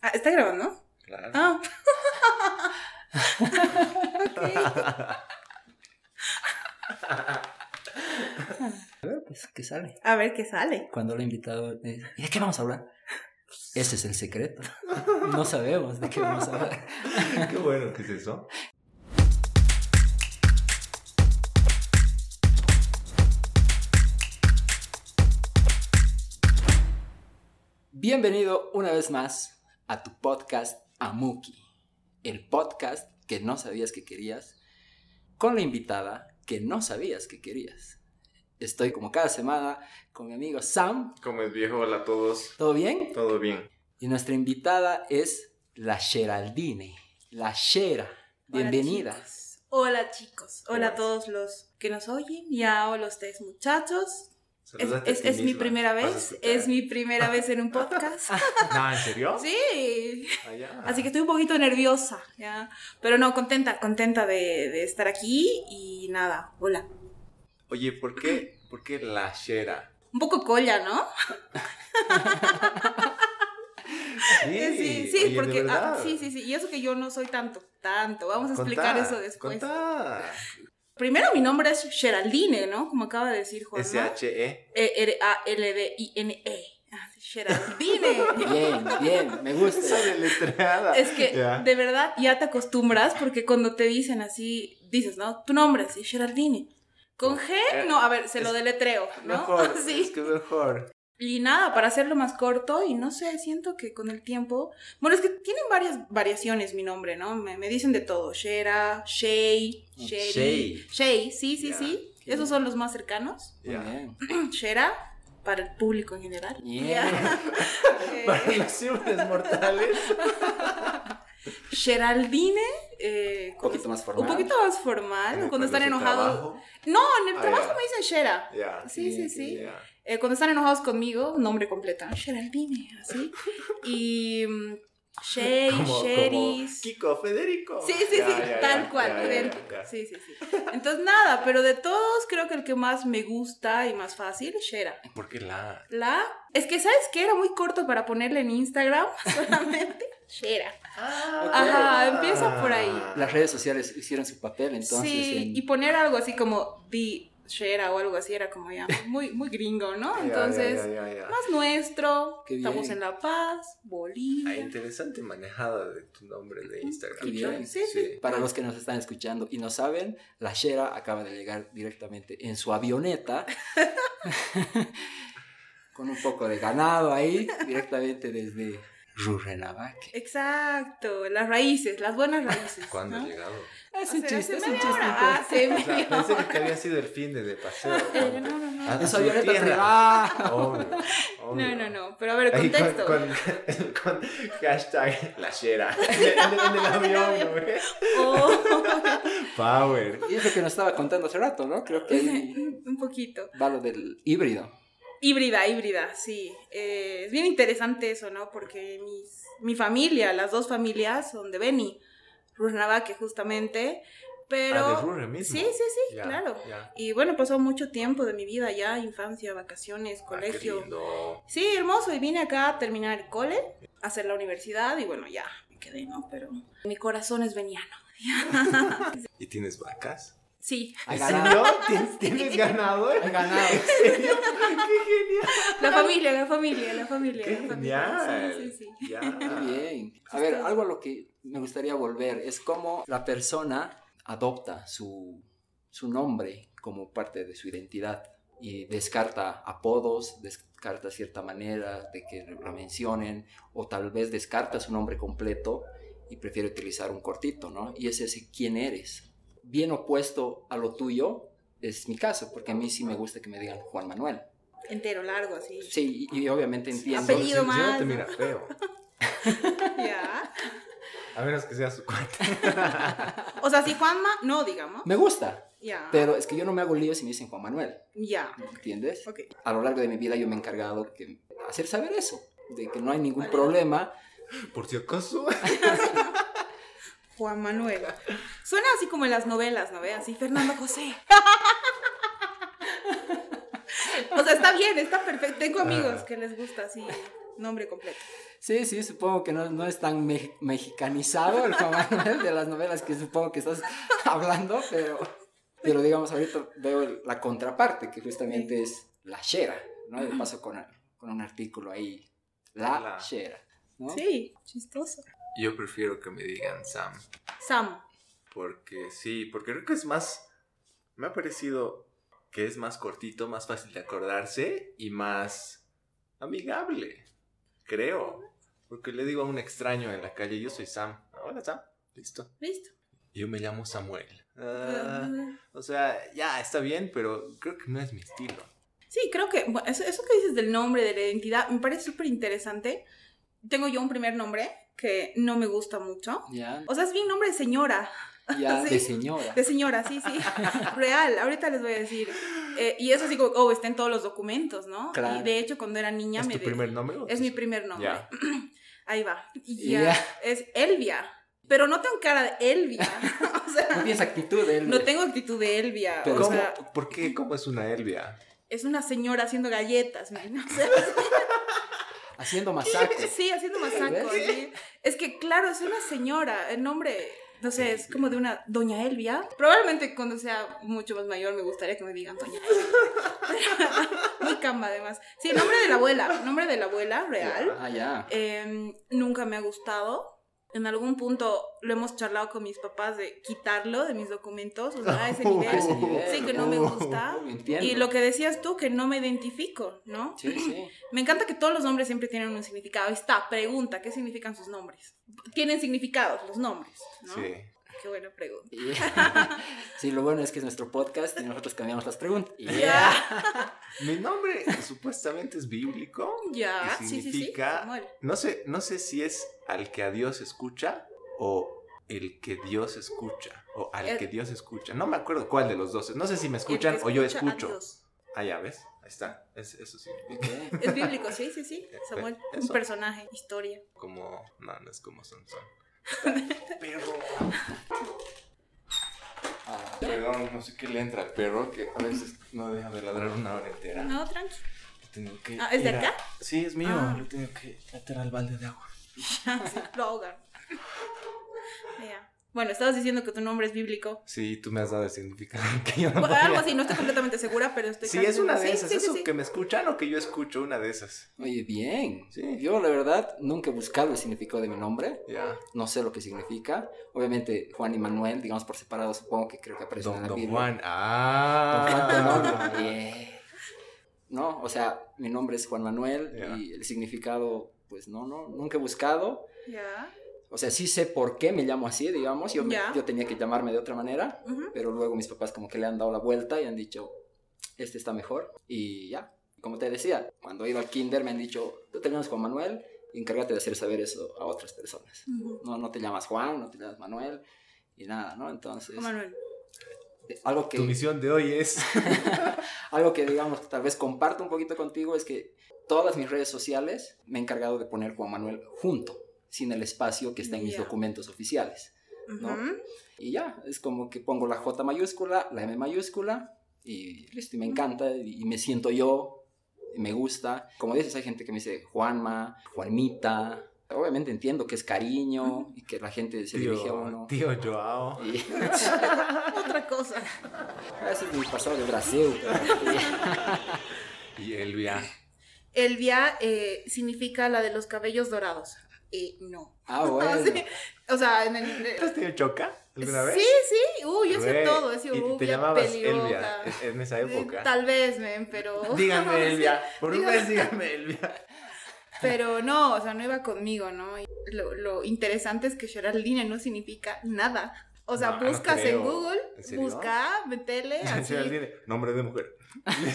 Ah, ¿Está grabando? Claro. Ah. A ver, pues, ¿qué sale? A ver qué sale. Cuando el invitado me dice, ¿y de qué vamos a hablar? Ese es el secreto. No sabemos de qué vamos a hablar. Qué bueno que es eso. Bienvenido una vez más a tu podcast Amuki, el podcast que no sabías que querías, con la invitada que no sabías que querías. Estoy como cada semana con mi amigo Sam. Como es viejo, hola a todos. ¿Todo bien? Todo bien. Y nuestra invitada es la Geraldine, la Shera. Bienvenida. Hola chicos. Hola. Hola a todos los que nos oyen y a los tres muchachos. Es, es- mi primera vez. Es mi primera vez en un podcast. No, ¿en serio? Sí. Ah. Así que estoy un poquito nerviosa, ¿ya? Pero no, contenta, contenta de, de estar aquí y nada, hola. Oye, ¿por qué, ¿por qué la Shera? Un poco colla, ¿no? Sí, sí, sí, oye, ¿de porque... ah, sí, sí, sí. Y eso que yo no soy tanto, tanto. Vamos a explicar Contá, eso después. Contá. Primero mi nombre es Geraldine, ¿no? Como acaba de decir Juan. S-H-E. E-R-A-L-D-I-N-E. Ah, Geraldine. Bien, bien, me gusta. Esa deletreada. Es que de verdad ya te acostumbras porque cuando te dicen así, dices, ¿no? Tu nombre, sí, Geraldine. Con G, Eh, no, a ver, se es lo deletreo, ¿no? Mejor, Sí. es que mejor. Y nada, para hacerlo más corto, y no sé, siento que con el tiempo. Bueno, es que tienen varias variaciones mi nombre, ¿no? Me, me dicen de todo. Shera, Shay, Sherry. Shay. Shay, sí, sí, sí. Esos son los más cercanos. Bien. Shera, para el público en general. Eh, Para los simples mortales. Geraldine. eh, Un poquito más formal. Un poquito más formal. Cuando están enojados. No, en el Ah, trabajo me dicen Shera. Sí, sí, sí. Eh, cuando están enojados conmigo, nombre completo, Geraldine, así. Y mm, Shay, Sherry. como Kiko, Federico. Sí, sí, Ya, sí, ya, tal ya, cual, ya, ya, idéntico. ya. Sí, sí, sí. Entonces, nada, pero de todos, creo que el que más me gusta y más fácil es Shera. ¿Por qué la? La. Es que, ¿sabes qué? Era muy corto para ponerle en Instagram solamente. Shera. Ajá, empieza por ahí. Las redes sociales hicieron su papel, entonces. sí, en- y poner algo así como The Shera o algo así era como ya muy, muy gringo, ¿no? Entonces, ya, ya, más nuestro. Qué Estamos en La Paz, Ah, Bolivia. interesante manejada de tu nombre de Instagram. Qué bien. Sí, sí. Para los que nos están escuchando y no saben, la Shera acaba de llegar directamente en su avioneta con un poco de ganado ahí, directamente desde Rurrenabaque. Exacto, las raíces, las buenas raíces. ¿Cuándo ¿no? ha llegado? Es un chiste, hace es un chiste. hora, hace O sea, media pensé hora. que había sido el fin de, de paseo. No, no, no. A- a En su su avioneta tierra. privada. Obvio, obvio. No, no, no, pero a ver, con, contexto. con, con hashtag la shera en, el- en el avión, güey. Oh, Power. Y es lo que nos estaba contando hace rato, ¿no? Creo que ahí un poquito. va lo del híbrido. Híbrida, híbrida, sí. Eh, es bien interesante eso, ¿no? Porque mis, mi familia, las dos familias son de Beni, Rurnabaque justamente, pero... Ah, de Rurre mismo. Sí, sí, sí, claro. Y bueno, pasó mucho tiempo de mi vida ya, infancia, vacaciones, Ah, colegio. Sí, hermoso. Y vine acá a terminar el cole, a hacer la universidad y bueno, ya me quedé, ¿no? Pero mi corazón es veniano. ¿Y tienes vacas? Sí, Hay ¿En ganado. serio? ¿Tienes, tienes ganado? Hay ganado. ¿En serio? ¡Qué genial! la familia, la familia, la familia. ¡Qué la familia. genial! Sí, sí, sí. Ya. Muy bien. A ver, algo a lo que me gustaría volver es cómo la persona adopta su, su nombre como parte de su identidad y descarta apodos, descarta cierta manera de que lo mencionen o tal vez descarta su nombre completo y prefiere utilizar un cortito, ¿no? Y es ese quién eres. Bien opuesto a lo tuyo es mi caso, porque a mí sí me gusta que me digan Juan Manuel. Entero, largo, así. Sí, y, y obviamente entiendo. Apellido Si- si no más, te mira feo. Ya. A menos que sea su cuate. O sea, si Juanma, no, digamos. Me gusta, Ya. pero es que yo no me hago lío si me dicen Juan Manuel. Ya. ¿Entiendes? Ok. A lo largo de mi vida yo me he encargado de hacer saber eso, de que no hay ningún Vale. problema. Por si acaso. Juan Manuel. Suena así como en las novelas, ¿no ve? Así, Fernando José. O sea, está bien, está perfecto. Tengo amigos Ajá. que les gusta así, nombre completo. Sí, sí, supongo que no, no es tan me- mexicanizado el Juan Manuel de las novelas que supongo que estás hablando, pero, pero digamos, ahorita veo la contraparte, que justamente es la Shera, ¿no? De paso con, con un artículo ahí, la, La. Shera, ¿no? Sí, chistoso. Yo prefiero que me digan Sam. Sam. Porque sí, porque creo que es más. Me ha parecido que es más cortito, más fácil de acordarse y más amigable. Creo. Porque le digo a un extraño en la calle, yo soy Sam. Hola Sam. Listo. Listo. Yo me llamo Samuel. Ah, o sea, ya está bien, pero creo que no es mi estilo. Sí, creo que bueno, eso, eso que dices del nombre, de la identidad, me parece súper interesante. Tengo yo un primer nombre que no me gusta mucho. Ya, O sea, es bien nombre de señora. ya Sí. de señora. De señora, sí, sí. Real, ahorita les voy a decir. Eh, y eso así como, oh, está en todos los documentos, ¿no? Claro. Y de hecho, cuando era niña ¿Es me... tu de- primer nombre? o Es mi primer nombre. Ya. Ahí va. Y Ya. ya. Es Elvia. Pero no tengo cara de Elvia. o No sea, tienes actitud de él. no tengo actitud de Elvia. Pero o ¿Cómo? sea, ¿Por qué? ¿Cómo es una Elvia? es una señora haciendo galletas, man. O sea, Haciendo masacres. sí, haciendo masacos. ¿Ves? sí. Es que, claro, es una señora. El nombre, no sé, es como de una doña Elvia. Probablemente cuando sea mucho más mayor me gustaría que me digan doña Elvia. Muy camba, además. Sí, el nombre de la abuela. Nombre de la abuela, real. Ah, ya. Eh, nunca me ha gustado. En algún punto lo hemos charlado con mis papás de quitarlo de mis documentos, o sea, a ese nivel. Ese nivel. Sí, que no me gusta. Oh, entiendo. Y lo que decías tú, que no me identifico, ¿no? Sí, sí. Me encanta que todos los nombres siempre tienen un significado. Ahí está, pregunta, ¿qué significan sus nombres? Tienen significados los nombres, ¿no? Sí. Qué buena pregunta. Sí, lo bueno es que es nuestro podcast y nosotros cambiamos las preguntas. Ya, Mi nombre supuestamente es bíblico. ya, Y sí, sí, sí. significa- Samuel. No sé, no sé si es al que a Dios escucha o el que Dios escucha o al El- que Dios escucha. No me acuerdo cuál de los dos. No sé si me escuchan o yo escucho. Ah, ya ves. Ahí está. Es, eso sí. Es bíblico, sí, sí, sí. Samuel, un personaje, historia. Como. No, no es como Sansón. Pero. Ah, Perdón, no sé qué le entra al perro que a veces no deja de ladrar una hora entera. No, tranqui. Tengo que Ah, ¿es de a- acá? Sí, es mío. Ah. Lo tengo que meter al balde de agua. Lo ahogan. Ya. Bueno, estabas diciendo que tu nombre es bíblico. Sí, tú me has dado el significado que yo no Bueno, algo así, no estoy completamente segura, pero estoy Sí, es una de esas. Sí, sí, ¿Eso sí, sí. que me escuchan o que yo escucho? Una de esas. Oye, bien. Sí. Yo, la verdad, nunca he buscado el significado de mi nombre. Ya. No sé lo que significa. Obviamente, Juan y Manuel, digamos por separado, supongo que creo que aparecen en Don, la don Biblia. Juan. Don Ah. Juan, nombre. Bien. No, o sea, mi nombre es Juan Manuel y el significado, pues no, no, nunca he buscado. Ya. O sea, sí sé por qué me llamo así, digamos. Yo, me- Ya. yo tenía que llamarme de otra manera, pero luego mis papás como que le han dado la vuelta y han dicho, este está mejor. Y ya, como te decía, cuando he ido al kinder me han dicho, tú te llamas Juan Manuel y encárgate de hacer saber eso a otras personas. No, no te llamas Juan, no te llamas Manuel y nada, ¿no? Entonces, Juan Manuel. eh, algo que... Tu misión de hoy es. Algo que digamos tal vez comparto un poquito contigo es que todas mis redes sociales me he encargado de poner Juan Manuel junto, sin el espacio que está en mis documentos oficiales. ¿no? Y ya, es como que pongo la J mayúscula, la M mayúscula y listo, y me encanta y, y me siento yo, y me gusta. Como dices, hay gente que me dice Juanma, Juanmita. Obviamente entiendo que es cariño y que la gente se dirige a uno. Tío, tío Joao. Y Otra cosa. ese es mi pasado de Brasil. Y Elvia. Elvia eh, significa la de los cabellos dorados. Eh, no. Ah, bueno. Sí. O sea, en el. ¿Tú has tenido choca alguna vez? Sí, sí. Uy, yo sé todo. He sido Y te rubia, llamabas pelirroja. Elvia en- esa época. Tal vez, men, pero. Díganme Elvia. Por una Dígame. vez díganme Elvia. Pero no, o sea, no iba conmigo, ¿no? Y lo, lo interesante es que Geraldine no significa nada. O sea, No, no buscas en. Google, busca, metele, así. Nombre de mujer.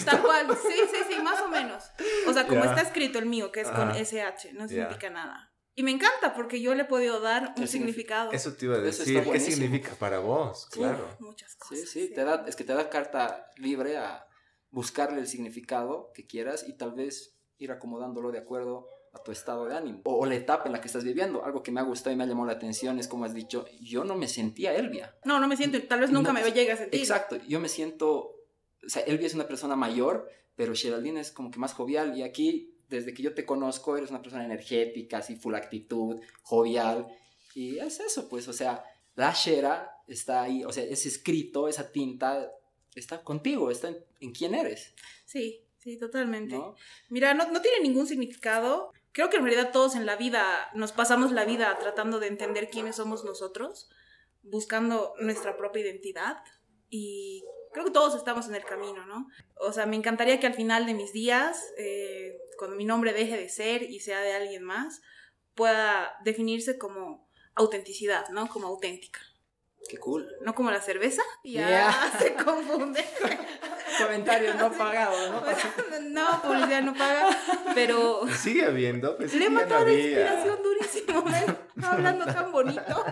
Tal cual, sí, sí, sí, más o menos. O sea, como está escrito el mío, que es con. SH, no significa nada. Y me encanta porque yo le he podido dar un significado. Eso te iba a decir. ¿Qué significa para vos? Sí, Claro. muchas cosas. Sí, sí, te da, es que te da carta libre a buscarle el significado que quieras y tal vez ir acomodándolo de acuerdo a tu estado de ánimo o, o la etapa en la que estás viviendo. Algo que me ha gustado y me ha llamado la atención es como has dicho, yo no me sentía Elvia. No, no me siento, tal vez nunca No, me llegue a sentir. Exacto, yo me siento, o sea, Elvia es una persona mayor, pero Geraldine es como que más jovial y aquí desde que yo te conozco eres una persona energética, así full actitud, jovial. Y es eso, pues, o sea, la Shera está ahí, o sea, ese escrito, esa tinta, está contigo, está en, en quién eres. Sí, sí, totalmente. ¿no? Mira, no, no tiene ningún significado. Creo que en realidad todos en la vida nos pasamos la vida tratando de entender quiénes somos nosotros, buscando nuestra propia identidad y creo que todos estamos en el camino, ¿no? O sea, me encantaría que al final de mis días, eh, cuando mi nombre deje de ser y sea de alguien más, pueda definirse como autenticidad, ¿no? Como auténtica. Qué cool. No como la cerveza, ya Yeah. se confunde. Comentarios no pagados, ¿no? no, publicidad no paga, pero Sigue habiendo, pues sí, Le he no matado la inspiración durísimo, ¿ven? Hablando tan bonito.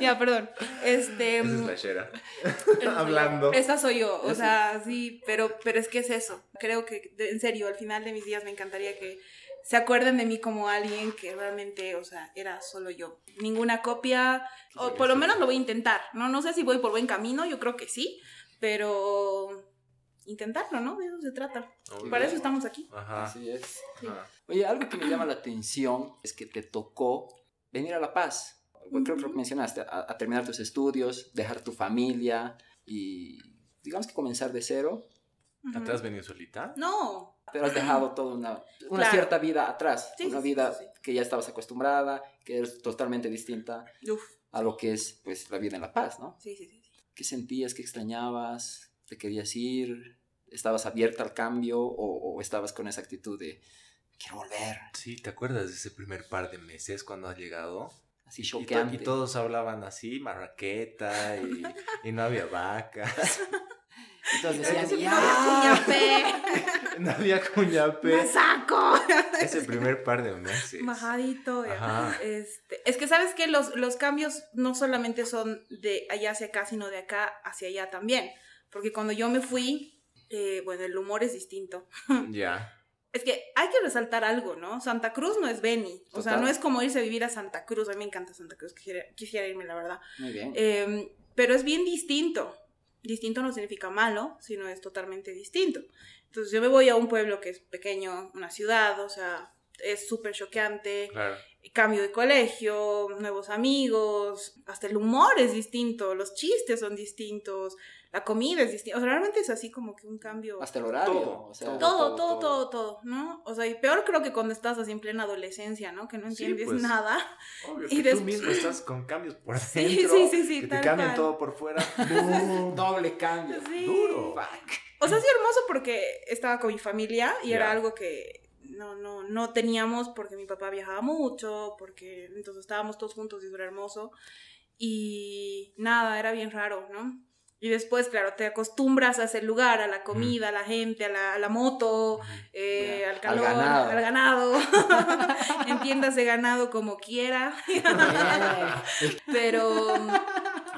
ya, perdón. Este. Esa es la Shera. esa soy yo. hablando. Esa soy yo, o sea, sí, pero, pero es que es eso. Creo que, en serio, al final de mis días me encantaría que se acuerden de mí como alguien que realmente, o sea, era solo yo. Ninguna copia, o por lo menos lo voy a intentar, ¿no? No sé si voy por buen camino, yo creo que sí, pero intentarlo, ¿no? De eso se trata. Muy Para eso estamos aquí. Ajá. Así es. ajá. Oye, algo que me llama la atención es que te tocó venir a La Paz. Creo que lo mencionaste, a, a terminar tus estudios, dejar tu familia y digamos que comenzar de cero. ¿Te has venido solita? No, pero has dejado toda una, una Claro. cierta vida atrás, Sí, una sí, vida sí, sí. que ya estabas acostumbrada, que es totalmente distinta uf, a lo que es pues la vida en La Paz, ¿no? sí, sí. sí. ¿Qué sentías, qué extrañabas? ¿Te querías ir? ¿Estabas abierta al cambio o, o estabas con esa actitud de quiero volver? Sí, ¿te acuerdas de ese primer par de meses cuando has llegado? Así choqueante. y todos hablaban así, marraqueta, y, y no había vacas, Entonces decían, No ¡ya! había cuñapé, no había cuñape. masaco. Ese primer par de meses. Majadito. ya. Ajá. Este, es que sabes que los, los cambios no solamente son de allá hacia acá, sino de acá hacia allá también. Porque cuando yo me fui, eh, bueno, el humor es distinto. Ya. Es que hay que resaltar algo, ¿no? Santa Cruz no es Beni. O sea, no es como irse a vivir a Santa Cruz. A mí me encanta Santa Cruz. Quisiera, quisiera irme, la verdad. Muy bien. Eh, pero es bien distinto. Distinto no significa malo, sino es totalmente distinto. Entonces yo me voy a un pueblo que es pequeño, una ciudad, o sea, es súper choqueante, Claro. cambio de colegio, nuevos amigos, hasta el humor es distinto, los chistes son distintos, la comida es distinta, o sea, realmente es así como que un cambio... Hasta el horario. Todo, o sea, todo. Todo, todo, todo, todo, ¿no? O sea, y peor creo que cuando estás así en plena adolescencia, ¿no? Que no Sí, entiendes pues. nada. Obvio Y que des- tú mismo estás con cambios por Sí, dentro. sí, sí, sí, Que te cambian cual. todo por fuera. Doble cambio. Sí. Duro. Fuck. O sea, sí hermoso porque estaba con mi familia y era algo que no, no, no teníamos porque mi papá viajaba mucho, porque entonces estábamos todos juntos y eso era hermoso. Y nada, era bien raro, ¿no? Y después, claro, te acostumbras a ese lugar, a la comida, a la gente, a la, a la moto, eh, al Al calor, ganado. al ganado. Entiéndase ganado como quiera. Pero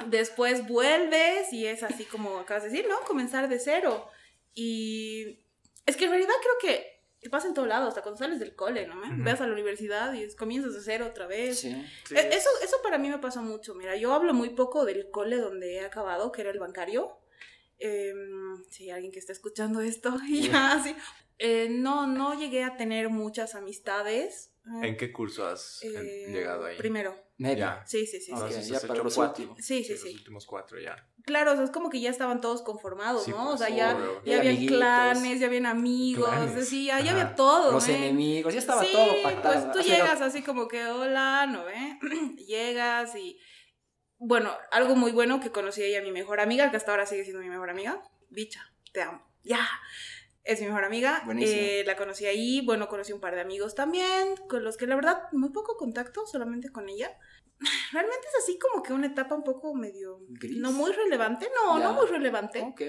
después vuelves y es así como acabas de decir, ¿no? Comenzar de cero. Y es que en realidad creo que te pasa en todo lado, hasta cuando sales del cole, ¿no? Ujú. Vas a la universidad y comienzas de cero otra vez. Sí. Sí. E- Eso, eso para mí me pasa mucho. Mira, yo hablo muy poco del cole donde he acabado, que era el bancario. Em, si alguien que está escuchando esto, y ya, sí. Eh, no, no llegué a tener muchas amistades. ¿En qué curso has Eh, llegado ahí? Primero. Medio. Ya. Sí, sí, sí. Ok, sí. Ya has para hecho los cuatro. últimos. Sí, sí, Los sí. últimos cuatro ya. Claro, o sea, es como que ya estaban todos conformados, Sí, ¿no? pues, o sea, ya, obvio. ya Ya había amiguitos. clanes, ya habían amigos, Clanes. sí, ya, ya había todo, Los ¿eh? enemigos, ya estaba sí, todo pactado. pues tú llegas así como que, hola, ¿no ve? llegas y... Bueno, algo muy bueno que conocí a ella, mi mejor amiga, que hasta ahora sigue siendo mi mejor amiga. Bicha, te amo. Ya. Es mi mejor amiga. Eh, la conocí ahí. Bueno, conocí un par de amigos también, con los que la verdad muy poco contacto, solamente con ella. Realmente es así como que una etapa un poco medio... Gris. No muy relevante, no, no muy relevante. Ok.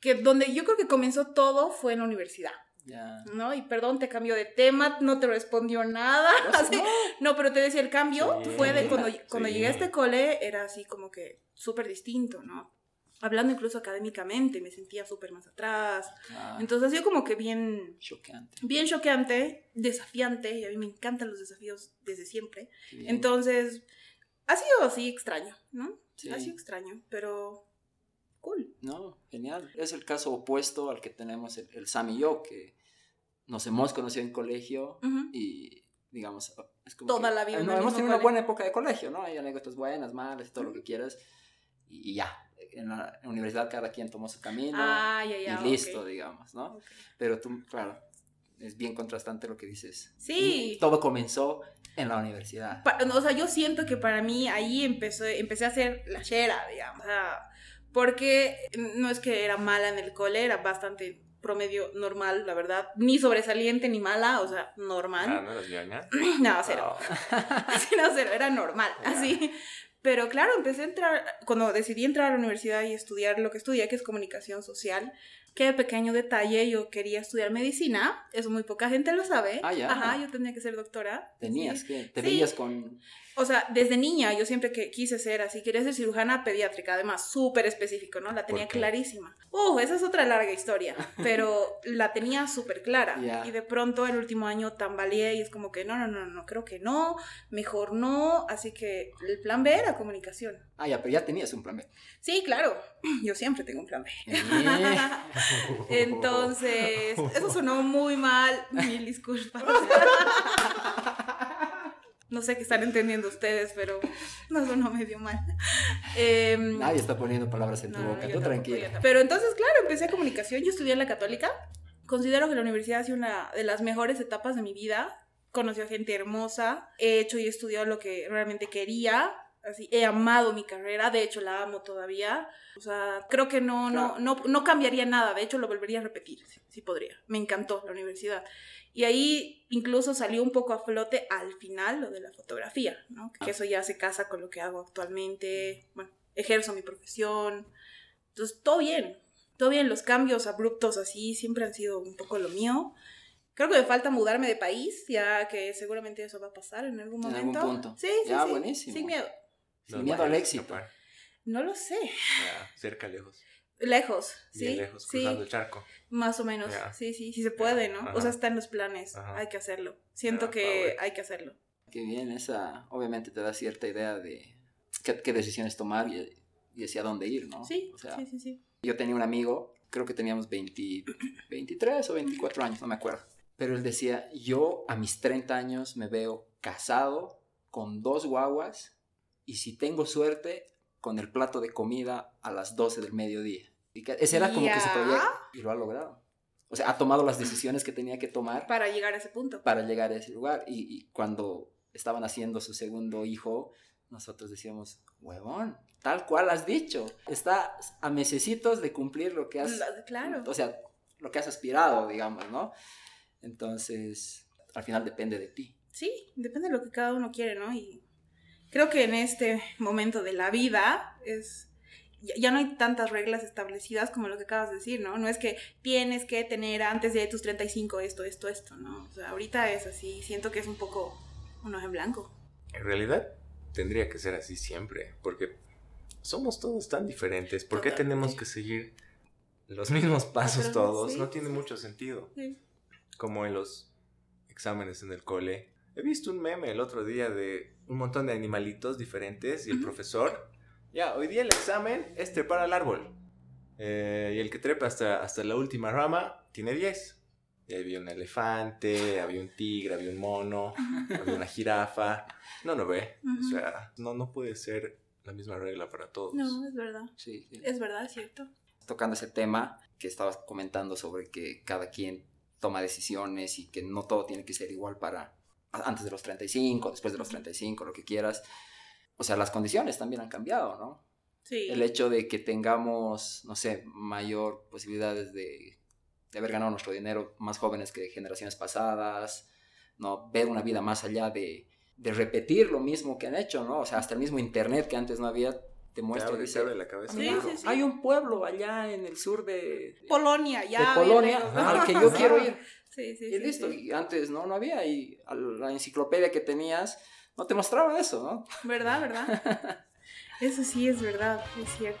Que donde yo creo que comenzó todo fue en la universidad, Ya. ¿no? Y perdón, te cambió de tema, no te respondió nada. Así. no. Pero te decía, el cambio Sí, fue de cuando, sí. cuando llegué a este cole, era así como que súper distinto, ¿no? Hablando incluso académicamente, me sentía súper más atrás. Ah, Entonces ha sido como que bien, choqueante. bien choqueante, desafiante, y a mí me encantan los desafíos desde siempre. Entonces, ha sido así extraño, ¿no? Sí. Ha sido extraño, pero cool. No, genial. Es el caso opuesto al que tenemos el, el Sam y yo, que nos hemos conocido en colegio Ujú. y, digamos, es como Toda que- la vida en No, hemos tenido una buena época de colegio, ¿no? Hay anécdotas buenas, malas, todo lo que quieras. Y, y ya, en la, universidad cada quien tomó su camino Ah, ya, ya. y listo, digamos, ¿no? Ok. Pero tú, claro, es bien contrastante lo que dices. Sí. Y todo comenzó en la universidad. Pa- o sea, yo siento que para mí ahí empezó, empecé a ser la chera, digamos. o sea, porque no es que era mala en el cole, era bastante promedio normal, la verdad. Ni sobresaliente ni mala, o sea, Ah, normal. ¿no eras ñoña? No, cero. Ah, Sí, no, cero, era normal, Ya. así. Pero claro, empecé a entrar, cuando decidí entrar a la universidad y estudiar lo que estudié, que es comunicación social, que pequeño detalle, yo quería estudiar medicina, eso muy poca gente lo sabe. Ah, ya. Ajá, yo tenía que ser doctora. Tenías Sí. que, te Sí. veías con... O sea, desde niña yo siempre que quise ser así, quería ser cirujana pediátrica, además súper específico, ¿no? La tenía clarísima. Uh, esa es otra larga historia, pero la tenía súper clara. Ya. Y de pronto el último año tambaleé y es como que no, no, no, no, creo que no, mejor no. Así que el plan B era comunicación. Ah, ya, pero ya tenías un plan B. Sí, claro, yo siempre tengo un plan B. Eh. Entonces, eso sonó muy mal, mil disculpas. No sé qué están entendiendo ustedes, pero no sonó medio mal. Em, Nadie está poniendo palabras en tu no, boca, tú tranquila. Pero entonces, claro, empecé comunicación, yo estudié en la católica. Considero que la universidad ha sido una de las mejores etapas de mi vida. Conocí a gente hermosa, he hecho y he estudiado lo que realmente quería. Así, he amado mi carrera, de hecho la amo todavía. O sea, creo que no, no, no, no cambiaría nada, de hecho lo volvería a repetir, sí, sí podría. Me encantó la universidad. Y ahí incluso salió un poco a flote al final lo de la fotografía, ¿no? Que eso ya se casa con lo que hago actualmente. Bueno, ejerzo mi profesión. Entonces, todo bien. Todo bien, los cambios abruptos así siempre han sido un poco lo mío. Creo que me falta mudarme de país, ya que seguramente eso va a pasar en algún En momento. algún punto. Sí, sí, Ya, sí. buenísimo. Sin miedo. Sin No, miedo al éxito. escapar. No lo sé. Ya, cerca, lejos. Lejos, sí. Bien lejos, sí. cruzando el charco. Más o menos, Ya. sí, sí, sí se puede, ¿no? Ajá. O sea, está en los planes, Ajá. hay que hacerlo. Siento Ya, que hay que hacerlo. Qué bien, esa obviamente te da cierta idea de qué, qué decisiones tomar y, y hacia dónde ir, ¿no? Sí, O sea, sí, sí, sí. yo tenía un amigo, creo que teníamos 20 23 o 24 años, no me acuerdo. Pero él decía, yo a mis 30 años me veo casado con dos guaguas y si tengo suerte, con el plato de comida a las 12 del mediodía. Y que ese era como que Ya. proyecto y lo ha logrado. O sea, ha tomado las decisiones que tenía que tomar Para llegar a ese punto. para llegar a ese lugar. Y, y cuando estaban haciendo su segundo hijo, nosotros decíamos, huevón, tal cual has dicho, está a mesecitos de cumplir lo que has, La- Claro. o sea, lo que has aspirado, digamos, ¿no? Entonces, al final depende de ti. Sí, depende de lo que cada uno quiere, ¿no? Y creo que en este momento de la vida es ya, no hay tantas reglas establecidas como lo que acabas de decir, ¿no? No es que tienes que tener antes de tus 35 esto, esto, esto, ¿no? O sea, ahorita es así, siento que es un poco un ojo en blanco. En realidad, tendría que ser así siempre, porque somos todos tan diferentes. ¿Por qué Totalmente. tenemos que seguir los mismos pasos Pero, todos? sí, no tiene mucho sentido. Sí. Como en los exámenes en el cole. He visto un meme el otro día de un montón de animalitos diferentes y el profesor, ya, hoy día el examen es trepar al árbol. Eh, y el que trepa hasta, hasta la última rama tiene 10. Y había un elefante, había un tigre, había un mono, había una jirafa. No, no ve. O Ujú. sea, no, no puede ser la misma regla para todos. No, es verdad. Sí, sí. Es verdad, es cierto. Tocando ese tema que estabas comentando sobre que cada quien toma decisiones y que no todo tiene que ser igual para antes de los 35, después de los 35, lo que quieras. O sea, las condiciones también han cambiado, ¿no? Sí. el hecho de que tengamos, no sé, mayor posibilidades de, de haber ganado nuestro dinero más jóvenes que generaciones pasadas, ¿no? Ver una vida más allá de, de repetir lo mismo que han hecho, ¿no? O sea, hasta el mismo internet que antes no había, te Te muestra dice, te abre la cabeza. Sí, sí, sí. hay un pueblo allá en el sur de, de Polonia, ya. Polonia bien lejos. al que yo quiero ir. Sí, sí, Y sí, listo, sí. y antes no, no había, y a la enciclopedia que tenías no te mostraba eso, ¿no? ¿Verdad, verdad? Eso sí es verdad, es cierto.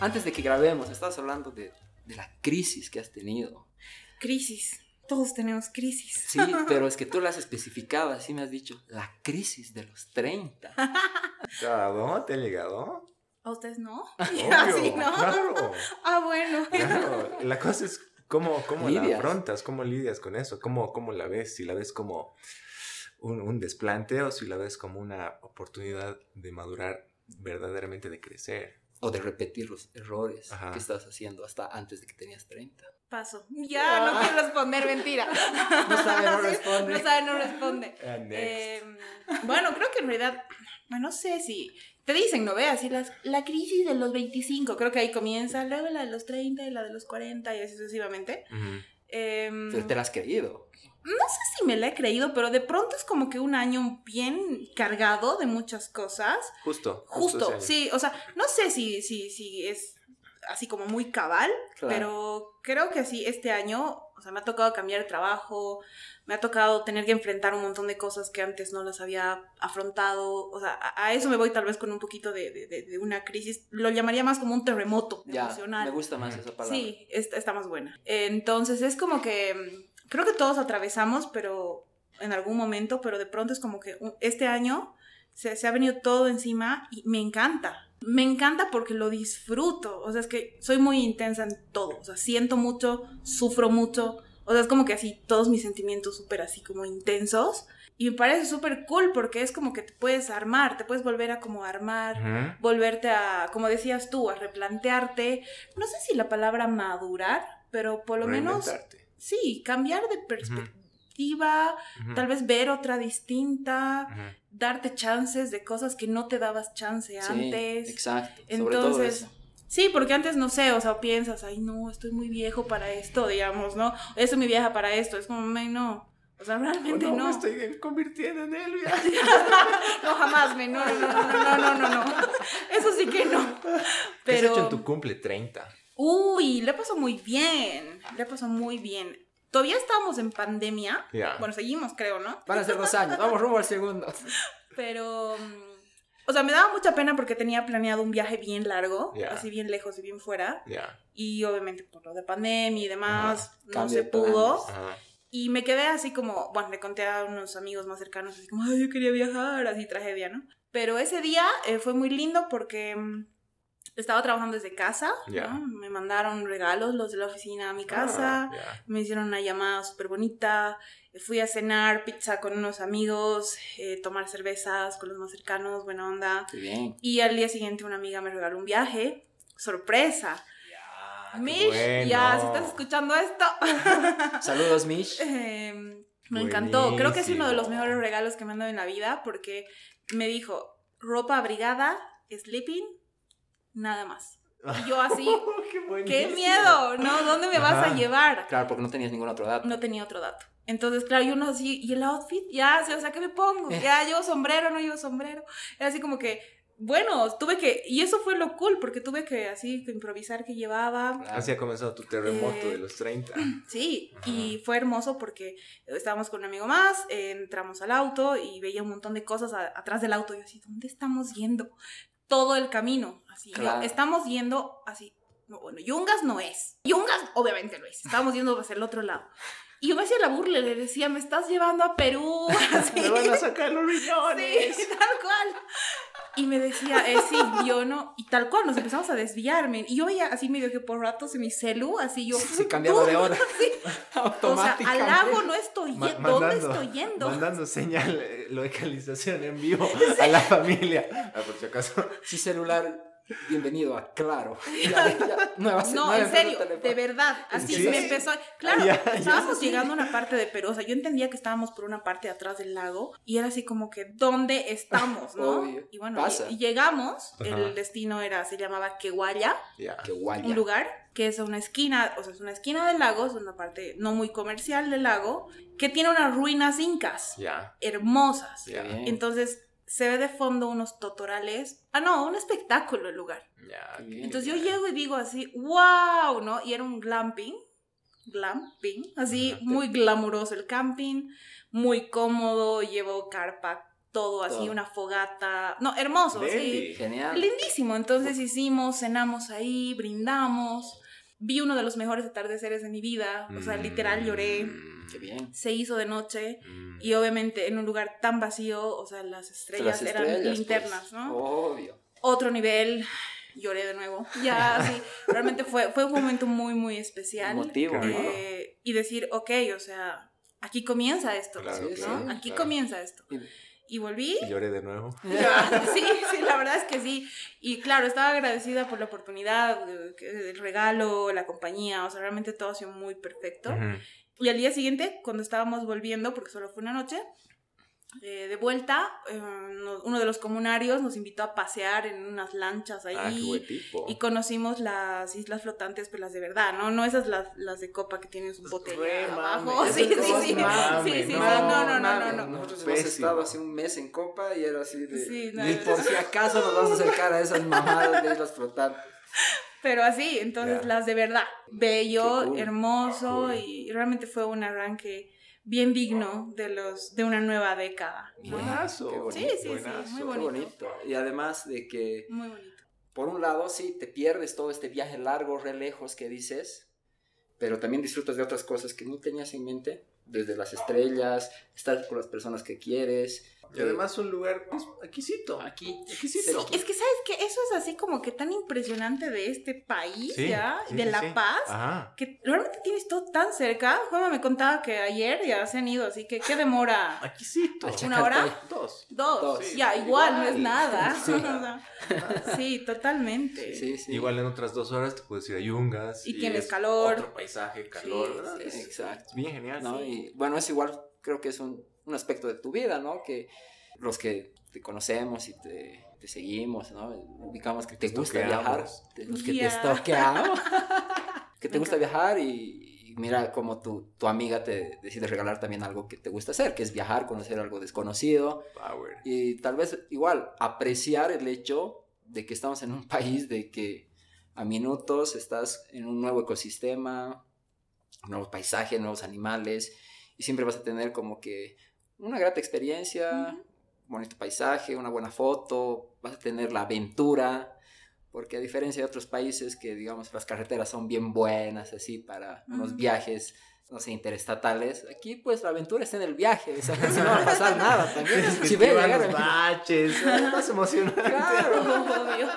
Antes de que grabemos, estabas hablando de, de la crisis que has tenido. Crisis. todos tenemos crisis. Sí, pero es que tú las especificabas, sí me has dicho, la crisis de los 30. ¿Llegado? ¿Te ha llegado? ¿A ustedes no? Obvio, ¿no? claro. Ah, bueno. Claro, la cosa es cómo, cómo la afrontas, cómo lidias con eso, cómo, cómo la ves, si la ves como un, un desplante o si la ves como una oportunidad de madurar verdaderamente, de crecer. O de repetir los errores Ajá. que estás haciendo hasta antes de que tenías 30. Paso. Ya, no quiero responder, mentira. No sabe, no responde. No sabe, no responde. Ah. Eh, bueno, creo que en realidad, bueno, no sé si te dicen, ¿no ve? Así las, la crisis de los 25, creo que ahí comienza, luego la de los 30 y la de los 40 y así sucesivamente. Em, Pero te la has creído. No sé si me la he creído, pero de pronto es como que un año bien cargado de muchas cosas. Justo. Justo, sí, o sea, no sé si, si, si es así como muy cabal, Claro. pero creo que sí, este año, o sea, me ha tocado cambiar de trabajo, me ha tocado tener que enfrentar un montón de cosas que antes no las había afrontado, o sea, a, a eso me voy tal vez con un poquito de, de- una crisis, lo llamaría más como un terremoto Ya, emocional. me gusta más esa palabra. Sí, está, está más buena. Entonces es como que creo que todos atravesamos, pero en algún momento, pero de pronto es como que este año se, se ha venido todo encima y me encanta. Me encanta porque lo disfruto. O sea, es que soy muy intensa en todo. O sea, siento mucho, sufro mucho. O sea, es como que así todos mis sentimientos súper así como intensos. Y me parece súper cool porque es como que te puedes armar, te puedes volver a como armar Ujú. volverte a, como decías tú, a replantearte, no sé si la palabra madurar, pero por lo menos. Sí, cambiar de perspectiva, tal vez ver otra distinta, darte chances de cosas que no te dabas chance Sí, antes. exacto. Sobre todo Entonces, eso. sí, porque antes no sé, o sea, piensas, ay, no, estoy muy viejo para esto, digamos, ¿no? Estoy muy vieja para esto, es como, "Ay, no. O sea, Oh, realmente no, no. me estoy convirtiendo en Elvia. No, jamás, me, no, no, no, no, no, no, no. Eso sí que no. ¿Qué has Pero... hecho en tu cumple 30? Uy, le pasó muy bien. Le pasó muy bien. Todavía estábamos en pandemia. Ya. Bueno, seguimos, creo, ¿no? Van a ser dos años. Vamos rumbo al segundo. Pero. mm, O sea, me daba mucha pena porque tenía planeado un viaje bien largo, Ya. así bien lejos y bien fuera. Ya. Y obviamente por lo de pandemia y demás, no Cambio se pudo. Y me quedé así como, bueno, le conté a unos amigos más cercanos, así como, ay, yo quería viajar, así tragedia, ¿no? Pero ese día eh, fue muy lindo porque mm, estaba trabajando desde casa. ¿no? Me mandaron regalos los de la oficina a mi casa, Ah, ya. me hicieron una llamada súper bonita, fui a cenar pizza con unos amigos, eh, tomar cervezas con los más cercanos, buena onda. Bien. Y al día siguiente una amiga me regaló un viaje, sorpresa. qué Mish, bueno. ya, si estás escuchando esto. Saludos, Mish. Eh, me encantó. Creo que es uno de los mejores regalos que me han dado en la vida porque me dijo ropa abrigada, sleeping, nada más. Y yo así, qué, miedo, ¿no? ¿Dónde me vas a llevar? Claro, porque no tenías ningún otro dato. No tenía otro dato. Entonces, claro, yo uno así, ¿y el outfit? Ya, o sea, ¿qué me pongo? Ya, llevo sombrero, no llevo sombrero. Era así como que, bueno, tuve que, y eso fue lo cool, porque tuve que así que improvisar que llevaba. Así ha comenzado tu terremoto Eh, de los 30. Sí, Ajá. y fue hermoso porque estábamos con un amigo más, eh, entramos al auto y veía un montón de cosas a- atrás del auto. Y yo así, ¿dónde estamos yendo? Todo el camino, así. yo, estamos yendo así. No, bueno, Yungas no es. Yungas obviamente lo es. Estábamos yendo hacia el otro lado. Y yo me hacía la burla, le decía, me estás llevando a Perú. Así. Me van a sacar los riñones. Sí, tal cual. Y me decía, eh, sí, yo no. Y tal cual, nos empezamos a desviarme. Y yo veía así medio que por ratos en mi celu, así yo. Sí, cambiando de hora. Sí. O sea, Automáticamente. al lago no estoy Ma- yendo. ¿Dónde mandando- estoy yendo? Mandando señal, eh, localización en vivo a la familia. Ah, por si acaso. Sí, celular. Bienvenido a Claro. Ya, ya, nueva- No, nueva en serio, de verdad. Así ¿Sí? me empezó. Claro, Ya, ya estábamos llegando a una parte de Perú. O sea, yo entendía que estábamos por una parte de atrás del lago. Y era así como que, ¿dónde estamos? ¿no? Obvio. Y bueno, Pasa. y, y llegamos. Ajá. El destino era, se llamaba Queguaya. Guay. un lugar que es una esquina, o sea, es una esquina del lago, es una parte no muy comercial del lago, que tiene unas ruinas incas hermosas. Entonces se ve de fondo unos totorales. Ah, no, un espectáculo el lugar. Entonces yo llego y digo así, wow, ¿no? Y era un glamping, glamping, así muy glamuroso el camping, muy cómodo, llevo carpa, todo así, Todo. una fogata, no, hermoso, sí. Genial. Lindísimo. Entonces hicimos, cenamos ahí, brindamos. Vi uno de los mejores atardeceres de mi vida, o sea, literal lloré. Qué bien. Se hizo de noche mm. y obviamente en un lugar tan vacío, o sea, las estrellas, Las eran estrellas, linternas, pues, ¿no? Obvio. Otro nivel, lloré de nuevo. Ya, sí, realmente fue, fue un momento muy, muy especial. Emotivo, Qué ¿no? Eh, y decir, ok, o sea, aquí comienza esto, Claro, ¿no? claro, aquí claro. comienza esto. Y- volví. Y lloré de nuevo. Ya, Sí, sí, la verdad es que sí. Y claro, estaba agradecida por la oportunidad, eh, el regalo, la compañía, o sea, realmente todo ha sido muy perfecto. Ujú. Y al día siguiente, cuando estábamos volviendo, porque solo fue una noche, eh, de vuelta, eh, no- uno de los comunarios nos invitó a pasear en unas lanchas ahí. Ah, qué buen tipo. Y conocimos las islas flotantes, pues las de verdad, ¿no? No esas las, las de copa que tienen su botella Re abajo. mame, Sí, sí, sí. mame, sí, sí. no, No, no, no, mames, no, no. Nosotros Pésimo. hemos estado hace un mes en Copa y era así de. Sí, no, ni no, por no. si acaso nos vamos a acercar a esas mamadas de islas flotantes. Pero así, entonces las de verdad. Bello, cool. hermoso Cool. y realmente fue un arranque bien digno de los de una nueva década. ¿no? Buenazo. Bonito. Sí, sí, sí, muy Qué bonito. bonito. Y además de que, Muy bonito. por un lado, sí, te pierdes todo este viaje largo, re lejos que dices, pero también disfrutas de otras cosas que ni tenías en mente, desde las estrellas, estar con las personas que quieres. Y además un lugar pues, exquisito. aquí, Exquisito. Es que sabes que eso es así como que tan impresionante de este país, Sí, ya, sí, de sí, La sí. Paz, Ajá. que realmente tienes todo tan cerca. Juanma me contaba que ayer ya se han ido, así que ¿qué demora? Exquisito. Al ¿Una hora? Dos. Dos. Dos. Sí, ya, igual, no es nada. Sí. Sí, totalmente. Sí, sí. Igual en otras dos horas te puedes ir a Yungas. Y tienes es calor. Otro paisaje, calor. Sí, ¿verdad? sí, exacto. es bien genial. ¿no? Sí. Y bueno, es igual, creo que es un, un aspecto de tu vida, ¿no? Que los que te conocemos y te, te seguimos, ¿no? Ubicamos que te gusta viajar, los que te stalkeamos, que te gusta viajar y, y mira como tu, tu amiga te decide regalar también algo que te gusta hacer, que es viajar, conocer algo desconocido Power. y tal vez igual apreciar el hecho de que estamos en un país de que a minutos estás en un nuevo ecosistema, un nuevo paisaje, nuevos animales y siempre vas a tener como que una grata experiencia, Ujú. bonito paisaje, una buena foto, vas a tener la aventura, porque a diferencia de otros países que digamos las carreteras son bien buenas así para unos Ujú. viajes no sé, interestatales. Aquí pues la aventura está en el viaje, o sea, si no va a pasar nada también. Si ve Esquivan llegar los baches. Es más emocionante. Claro. Obvio.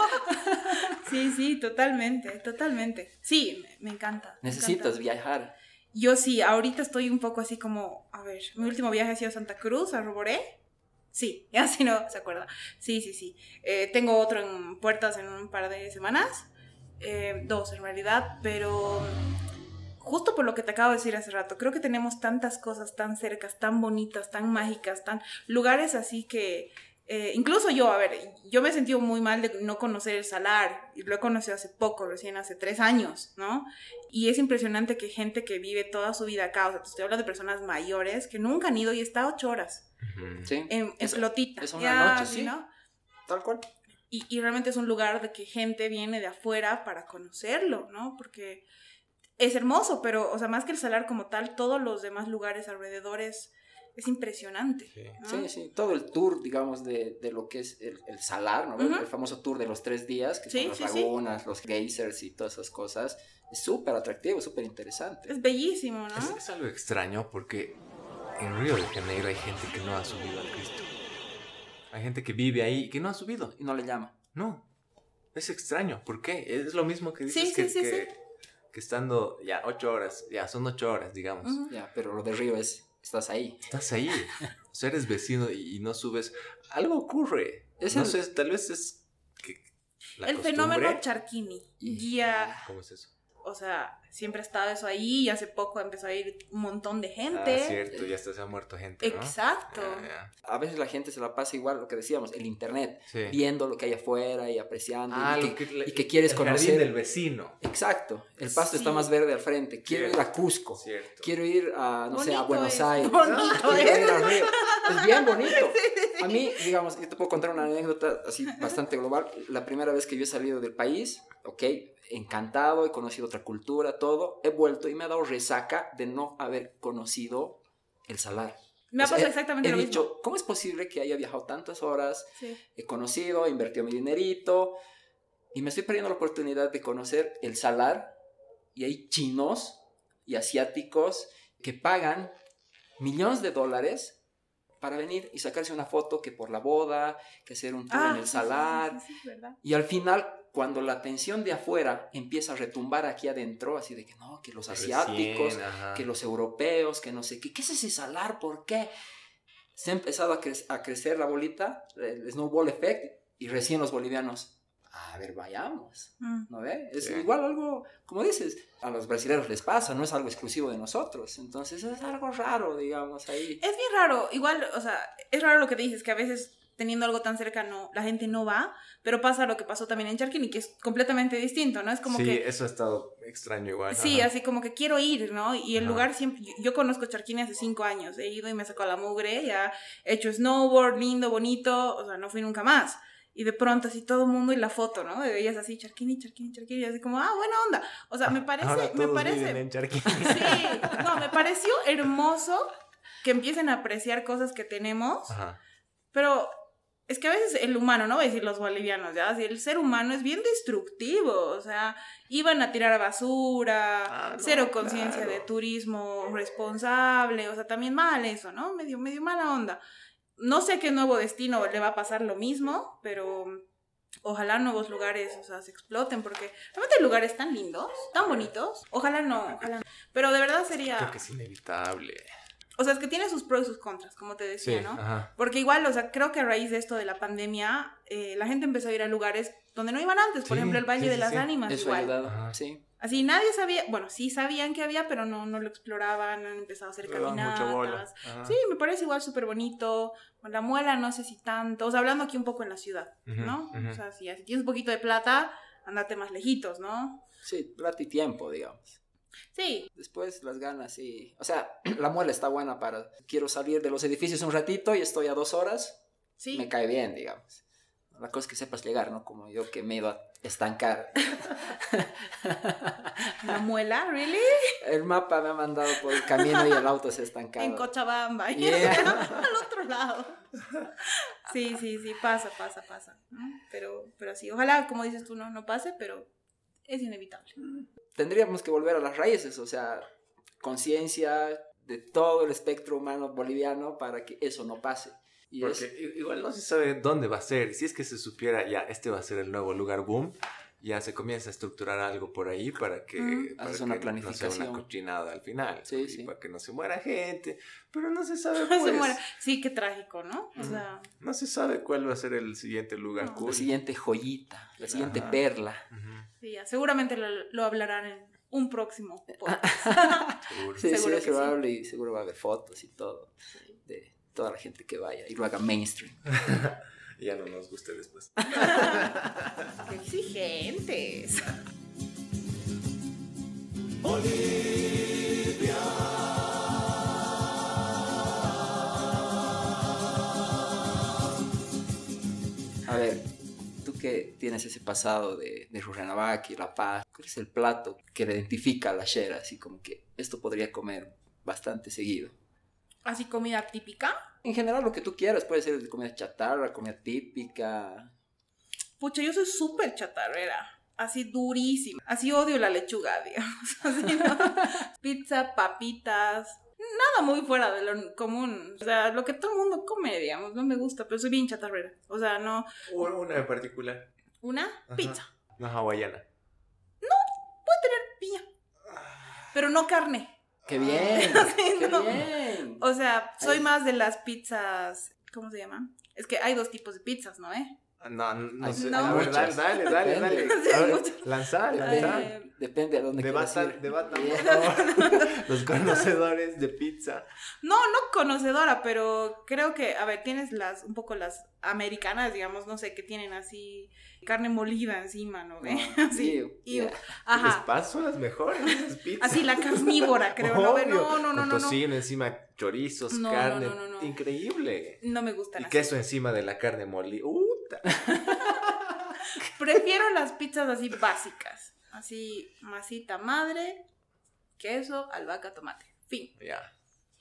Sí, sí, totalmente, totalmente. Sí, me, me encanta. me Necesitas encanta. viajar. Yo sí, ahorita estoy un poco así como, a ver, mi último viaje ha sido a Santa Cruz, a Roboré. Sí, ya si no se acuerda. Sí, sí, sí. Eh, tengo otro en puertas en un par de semanas. Eh, dos en realidad, pero justo por lo que te acabo de decir hace rato, creo que tenemos tantas cosas tan cercas, tan bonitas, tan mágicas, tan lugares así que eh, incluso yo, a ver, yo me he sentido muy mal de no conocer el Salar, y lo he conocido hace poco, recién hace tres años, ¿no? Y es impresionante que gente que vive toda su vida acá, o sea, te estoy hablando de personas mayores que nunca han ido y está ocho horas. Sí, en, en Es- flotita. es una ya, noche, sí. ¿no? tal cual. Y, y realmente es un lugar de que gente viene de afuera para conocerlo, ¿no? Porque es hermoso, pero, o sea, más que el salar como tal, todos los demás lugares alrededor es, es impresionante. Sí. ¿no? Sí, sí, todo el tour, digamos, de, de lo que es el, el salar, ¿no? Ujú. El famoso tour de los tres días, que Sí, son las sí, sí. lagunas, los geysers y todas esas cosas, es súper atractivo, súper interesante. Es bellísimo, ¿no? Es, es algo extraño porque en Río de Janeiro hay gente que no ha subido al Cristo. Hay gente que vive ahí y que no ha subido. Y no le llama. No. Es extraño. ¿Por qué? Es lo mismo que dices Sí, que, sí, sí, que, que estando ya ocho horas, ya son ocho horas, digamos. Ya, pero lo de Río es, estás ahí. Estás ahí. O sea, eres vecino y, y no subes. Algo ocurre. Es no el- sé, tal vez es que la el costumbre- fenómeno Charquini. Y- Ya, ¿Cómo es eso? O sea, siempre ha estado eso ahí y hace poco empezó a ir un montón de Ah, gente. cierto, ya hasta se ha muerto gente, ¿no? Exacto. Ya. A veces la gente se la pasa igual, lo que decíamos, el internet, Sí. viendo lo que hay afuera y apreciando. Ah, y, lo que, que- y que quieres el conocer. del vecino. Exacto, el pasto está más verde al frente. Quiero ir a Cusco. Cierto. Quiero ir a, no sé, a Bonito Buenos es, Aires. bonito. Es bien bonito. A mí, digamos, yo te puedo contar una anécdota así bastante global. La primera vez que yo he salido del país, ok, encantado, he conocido otra cultura, todo, he vuelto y me ha dado resaca de no haber conocido el salar. Me ha pasado he- exactamente he lo dicho, mismo. ¿cómo es posible que haya viajado tantas horas? Sí. He conocido, he invertido mi dinerito y me estoy perdiendo la oportunidad de conocer el salar y hay chinos y asiáticos que pagan millones de dólares para venir y sacarse una foto que por la boda, que hacer un tour Ah, en el salar. sí, sí, sí, ¿verdad? Y al final, cuando la atención de afuera empieza a retumbar aquí adentro, así de que no, que los asiáticos, Recién, que los europeos, que no sé qué, ¿qué es ese salar? ¿Por qué? Se ha empezado a, cre- a crecer la bolita, el snowball effect, y recién los bolivianos, a ver, vayamos. Mm. ¿No ve? Es Sí. igual algo, como dices, a los brasileños les pasa, no es algo exclusivo de nosotros. Entonces es algo raro, digamos, ahí. Es bien raro, igual, o sea, es raro lo que dices, que a veces teniendo algo tan cercano la gente no va, pero pasa lo que pasó también en Charquini, que es completamente distinto, ¿no? Es como sí, que... eso ha estado extraño igual. Sí, ajá. así como que quiero ir, ¿no? Y el Ajá. lugar siempre... Yo, yo conozco Charquini hace cinco años, he ido y me sacó la mugre, ya he hecho snowboard, lindo, bonito, o sea, no fui nunca más. Y de pronto así todo el mundo y la foto, ¿no? De ellas así, Charquini, Charquini, Charquini, y así como, ah, buena onda. O sea, me parece... Ahora me todos parece... viven en. Sí, no, me pareció hermoso que empiecen a apreciar cosas que tenemos, Ajá. pero es que a veces el humano, no voy a decir los bolivianos, ya, si el ser humano es bien destructivo, o sea, iban a tirar basura, Ah, no, cero conciencia claro. de turismo responsable, o sea, también mal eso, ¿no? Medio, medio mala onda. No sé qué nuevo destino le va a pasar lo mismo, pero ojalá nuevos lugares, o sea, se exploten, porque realmente hay lugares tan lindos, tan bonitos. Ojalá no, ojalá no. Pero de verdad sería, Creo que es inevitable. o sea, es que tiene sus pros y sus contras, como te Sí, decía, ¿no? ajá. Porque igual, o sea, creo que a raíz de esto de la pandemia, eh, la gente empezó a ir a lugares donde no iban antes, por Sí, ejemplo, el Valle sí, de las sí. Ánimas, Eso ha igual. ayudado. Ajá. Sí. Así nadie sabía, bueno, sí sabían que había, pero no, no lo exploraban, han empezado a hacer caminatas. Sí, me parece igual súper bonito. Con la muela no sé si tanto. O sea, hablando aquí un poco en la ciudad, ¿no? O sea, si, si tienes un poquito de plata, andate más lejitos, ¿no? Sí, plata y tiempo, digamos. Sí, Después las ganas, sí. O sea, la muela está buena para. Quiero salir de los edificios un ratito y estoy a dos horas. sí. Me cae bien, digamos. La cosa es que sepas llegar, ¿no? Como yo que me ido a estancar. La muela, ¿really? El mapa me ha mandado por el camino y el auto se ha estancado. En Cochabamba. y Yeah. al otro lado. Sí, sí, sí, pasa, pasa, pasa. Pero, pero sí, ojalá, como dices tú, no, no pase, pero es inevitable. Tendríamos que volver a las raíces, o sea, conciencia de todo el espectro humano boliviano para que eso no pase. Y Porque es- igual no se sabe dónde va a ser. Si es que se supiera ya, este va a ser el nuevo lugar boom, ya se comienza a estructurar algo por ahí para que, Mm. para que una no sea planificación. una cochinada al final. Sí, y sí. Para que no se muera gente. Pero no se sabe Se pues, muera. Sí, qué trágico, ¿no? O Ujú. sea, No se sabe cuál va a ser el siguiente lugar No. la cool. siguiente joyita, la siguiente Ajá. perla. Ujú, sí, ya, seguramente lo, lo hablarán en un próximo podcast. seguro. Sí, Seguro sí, que sí. probable y seguro va a haber fotos y todo toda la gente que vaya y lo haga mainstream. Y ya no nos guste después. Qué exigentes. A ver, tú que tienes ese pasado de, de y La Paz, ¿cuál es el plato que le identifica a la Shera? Así como que esto podría comer bastante seguido. Así comida típica. En general, lo que tú quieras, puede ser de comida chatarra, comida típica. Pucha, yo soy súper chatarrera. Así durísima. Así odio la lechuga, digamos. Así, ¿no? Pizza, papitas. Nada muy fuera de lo común. O sea, lo que todo el mundo come, digamos. No me gusta, pero soy bien chatarrera. O sea, no. Una en particular. Una Ajá. pizza. Una hawaiana. Piña. Pero no carne. ¡Qué bien! ¡Qué no. bien! O sea, soy más de las pizzas. ¿Cómo se llaman? Es que hay dos tipos de pizzas, ¿no? ¿Eh? No, no sé. no. Ver, dale, dale, dale, dale. A ver, lanzar, lanzar. Eh, depende a dónde quieras Debatan, debatan, por favor. Los conocedores de pizza. No, no conocedora, pero creo que, a ver, tienes las, un poco las americanas, digamos, no sé, que tienen así carne molida encima, ¿no? ¿Ve? Así. Ew, Ew. yeah. Ajá. Les paso son las mejores las pizzas. Así la carnívora, creo, ¿no? Obvio, No, no, no, no, no. tocino encima, chorizos, No, no, carne. no, no, no. Increíble. No me gustan Y así. queso encima de la carne molida. Prefiero las pizzas así básicas. Así, masita madre, queso, albahaca, tomate. Fin. Ya.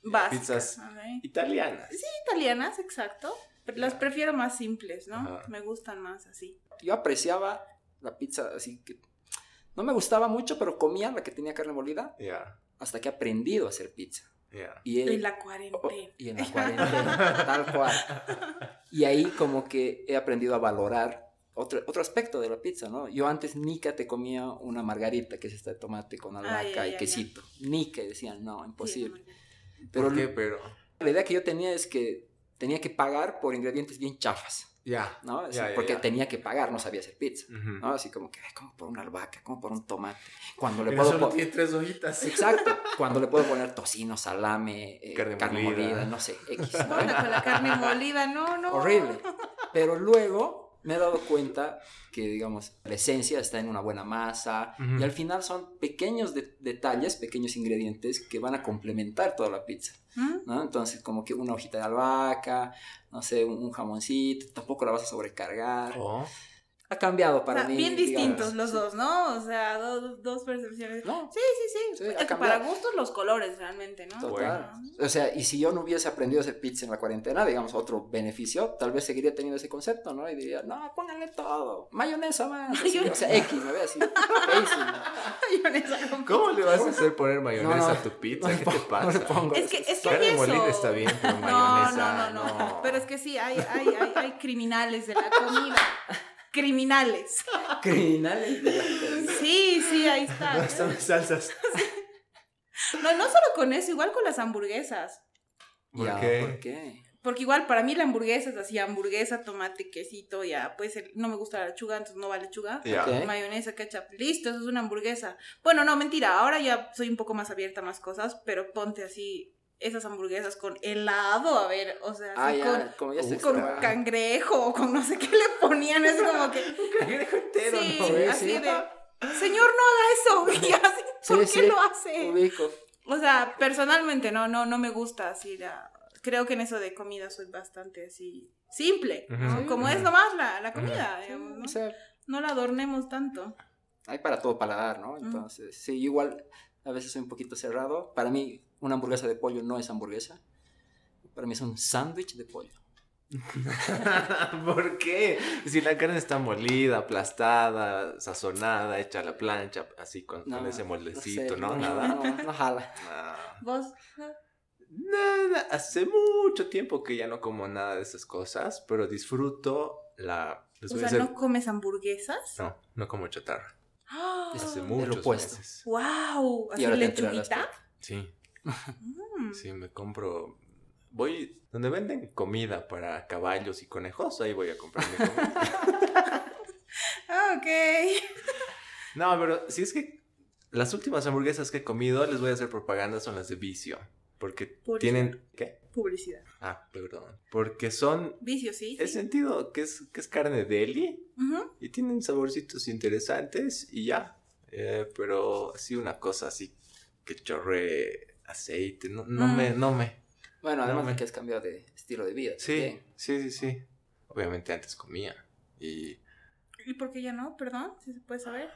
Básicas. Pizzas italianas. Italianas, exacto. Pero las prefiero más simples, ¿no? Ajá. Me gustan más así. Yo apreciaba la pizza así que... No me gustaba mucho, pero comía la que tenía carne molida Ya, hasta que he aprendido a hacer pizza. Ya. Y, En la cuarentena. Oh, y en la cuarentena, tal cual. Y ahí como que he aprendido a valorar otro, otro aspecto de la pizza, ¿no? Yo antes nica te comía una margarita, que es esta de tomate con albahaca Ah, y quesito. Nica, y decían, no, imposible. ¿Por Pero qué? Pero, la idea que yo tenía es que tenía que pagar por ingredientes bien chafas, ya. ¿no? Así, Ya, ya, porque ya. tenía que pagar, no sabía hacer pizza. ¿no? Así como que, como por una albahaca, como por un tomate. Cuando le Pero puedo solo tiene tres hojitas. Exacto, cuando le puedo poner tocino, salame, eh, Carne carne, molida. molida. no sé, X. ¿no? Con la carne molida, no, no. Horrible. Pero luego me he dado cuenta que, digamos, la esencia está en una buena masa y al final son pequeños de- detalles, pequeños ingredientes que van a complementar toda la pizza, ¿Mm? ¿no? Entonces, como que una hojita de albahaca, no sé, un, un jamoncito, tampoco la vas a sobrecargar. Oh. Ha cambiado O para sea, mí. bien digamos, distintos los sí. dos, ¿no? O sea, dos, dos percepciones. No, Sí, sí, sí. Sí, es que para gustos los colores realmente, ¿no? Total. Ajá. O sea, y si yo no hubiese aprendido a hacer pizza en la cuarentena, digamos, otro beneficio, tal vez seguiría teniendo ese concepto, ¿no? Y diría, no, pónganle todo, mayonesa más. así, o sea, X, me ve así. Mayonesa con ¿Cómo le vas a hacer poner mayonesa No, no, a tu pizza? no ¿Qué pongo- te pasa? no le pongo Es que, es que hay eso. está bien, pero No, mayonesa, no, no, no, no. Pero es que sí, hay, hay, hay, hay criminales de la comida. Criminales. Criminales. Sí, sí, ahí está. No están las salsas. No, no solo con eso, igual con las hamburguesas. ¿Por Ya, qué? ¿Por qué? Porque igual para mí la hamburguesa es así, hamburguesa, tomate, quesito, ya, pues el- no me gusta la lechuga, entonces no va lechuga. Mayonesa, ketchup, listo, eso es una hamburguesa. Bueno, no, mentira, ahora ya soy un poco más abierta a más cosas, pero ponte así esas hamburguesas con helado, a ver, o sea, Ah, así ya, como ya Uf, se con, con cangrejo o con no sé qué le ponían, es como que, Cangrejo entero, sí, ¿no? Sí, así sí. de, señor, no haga eso, y así, Sí, ¿por qué sí, lo hace? Ubico. O sea, personalmente no, no, no me gusta así la... Creo que en eso de comida soy bastante así simple, ¿no? Ujú. como es nomás la, la comida, digamos, ¿no? O sea, No la adornemos tanto. hay para todo paladar, ¿no? Entonces, sí, igual a veces soy un poquito cerrado. Para mí, una hamburguesa de pollo no es hamburguesa. Para mí es un sándwich de pollo. ¿Por qué? Si la carne está molida, aplastada, sazonada, hecha a la plancha, así con, con ese moldecito, sé, ¿no? Nada. No, no jala. ¿Vos? ¿No? Nada, hace mucho tiempo que ya no como nada de esas cosas, pero disfruto la... Les O sea, hacer... ¿no comes hamburguesas? No, no como chatarra. Hace el muchos meses. ¡Wow! ¿Así lechuguita? Sí, Mm. sí, me compro... Voy donde venden comida para caballos y conejos, ahí voy a comprar mi comida. Ah, ok. No, pero si es que las últimas hamburguesas que he comido, les voy a hacer propaganda, son las de vicio. Porque Publicidad. tienen... ¿Qué? Publicidad. Ah, perdón. Porque son... Vicio, sí. He sí. sentido que es, que es carne deli Ujú. y tienen saborcitos interesantes y ya. Eh, pero así una cosa así que chorre aceite, no, no Mm. me... No me Bueno, además No, me- de que has cambiado de estilo de vida. sí, sí, sí, sí. Obviamente antes comía y ¿Y por qué ya no? Perdón, si se puede saber.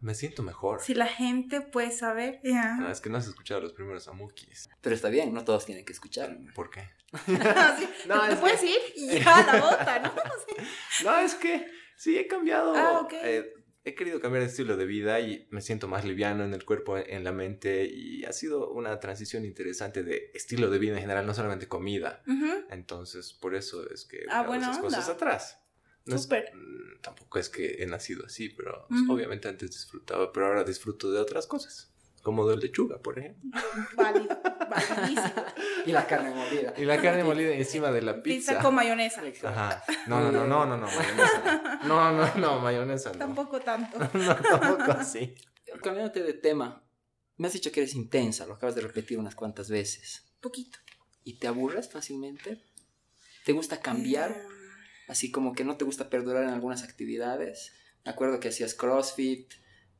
Me siento mejor. Si la gente puede saber. Ya. No, es que no has escuchado los primeros amukis. Pero está bien, no todos tienen que escuchar. ¿Por qué? Así, No, te es puedes ir y ya la bota, ¿no? Sí. No, es que sí, he cambiado. Ah, ok. eh, he querido cambiar de estilo de vida y me siento más liviano en el cuerpo, en la mente y ha sido una transición interesante de estilo de vida en general, no solamente comida. Entonces, por eso es que Ah, cosas atrás. No Súper. mm, tampoco es que he nacido así, pero obviamente antes disfrutaba, pero ahora disfruto de otras cosas, como de lechuga, por ejemplo. Válido, validísimo. Y la carne molida. Y la carne molida encima de la Pizza pizza. con mayonesa. Ajá. No, no, no, no, no, no, mayonesa. No, no, no, mayonesa no. Tampoco tanto. No, tampoco así. Cambiándote de tema, me has dicho que eres intensa, lo acabas de repetir unas cuantas veces. Poquito. ¿Y te aburres fácilmente? ¿Te gusta cambiar? Así como que no te gusta perdurar en algunas actividades. Me acuerdo que hacías CrossFit.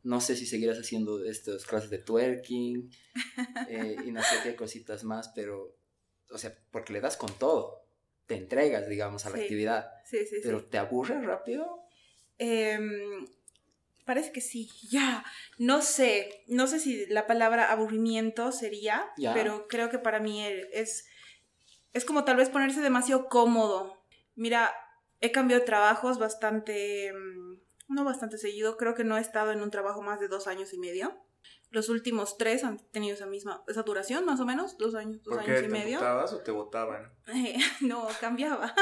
No sé si seguirás haciendo estas clases de twerking eh, y no sé qué cositas más, pero, o sea, porque le das con todo. Te entregas, digamos, a la Sí. actividad. Sí, sí, sí. Pero ¿te aburres rápido? Em, parece que sí, ya. No sé, no sé si la palabra aburrimiento sería, Ya. pero creo que para mí es, es como tal vez ponerse demasiado cómodo. Mira, he cambiado de trabajos bastante, mm, no bastante seguido, creo que no he estado en un trabajo más de dos años y medio. Los últimos tres han tenido esa misma, esa duración más o menos, dos años, dos ¿Por qué años y te medio. votabas o te votaban? Eh, no, cambiaba.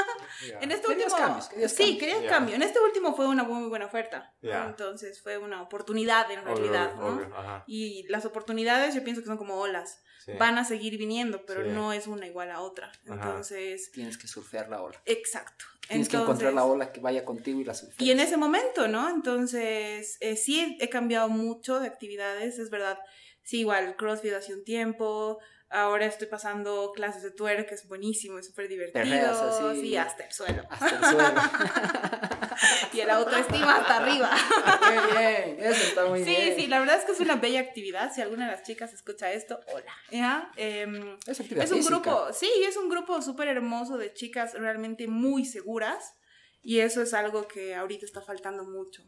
Ya. En este Querías último. cambios, querías sí, cambios. quería Ya. cambio. En este último fue una muy buena oferta. Entonces fue una oportunidad en Obvio, realidad, ¿no? obvio, Y las oportunidades yo pienso que son como olas. Sí. Van a seguir viniendo, pero Sí. no es una igual a otra. Entonces, Tienes que surfear la ola. exacto. Tienes que encontrar la ola que vaya contigo y la surfeas. Y en ese momento, ¿no? Entonces, eh, sí he cambiado mucho de actividades, es verdad. Sí, igual, CrossFit hace un tiempo. Ahora estoy pasando clases de twerk, que es buenísimo, es súper divertido. Sí, hasta el suelo. Hasta el suelo. Y el autoestima hasta arriba. Qué bien, eso está muy Sí, bien. sí, la verdad es que es una bella actividad. Si alguna de las chicas escucha esto, hola. ¿Ya? Em, Es, actividad es un física. grupo, sí, es un grupo súper hermoso de chicas realmente muy seguras. Y eso es algo que ahorita está faltando mucho.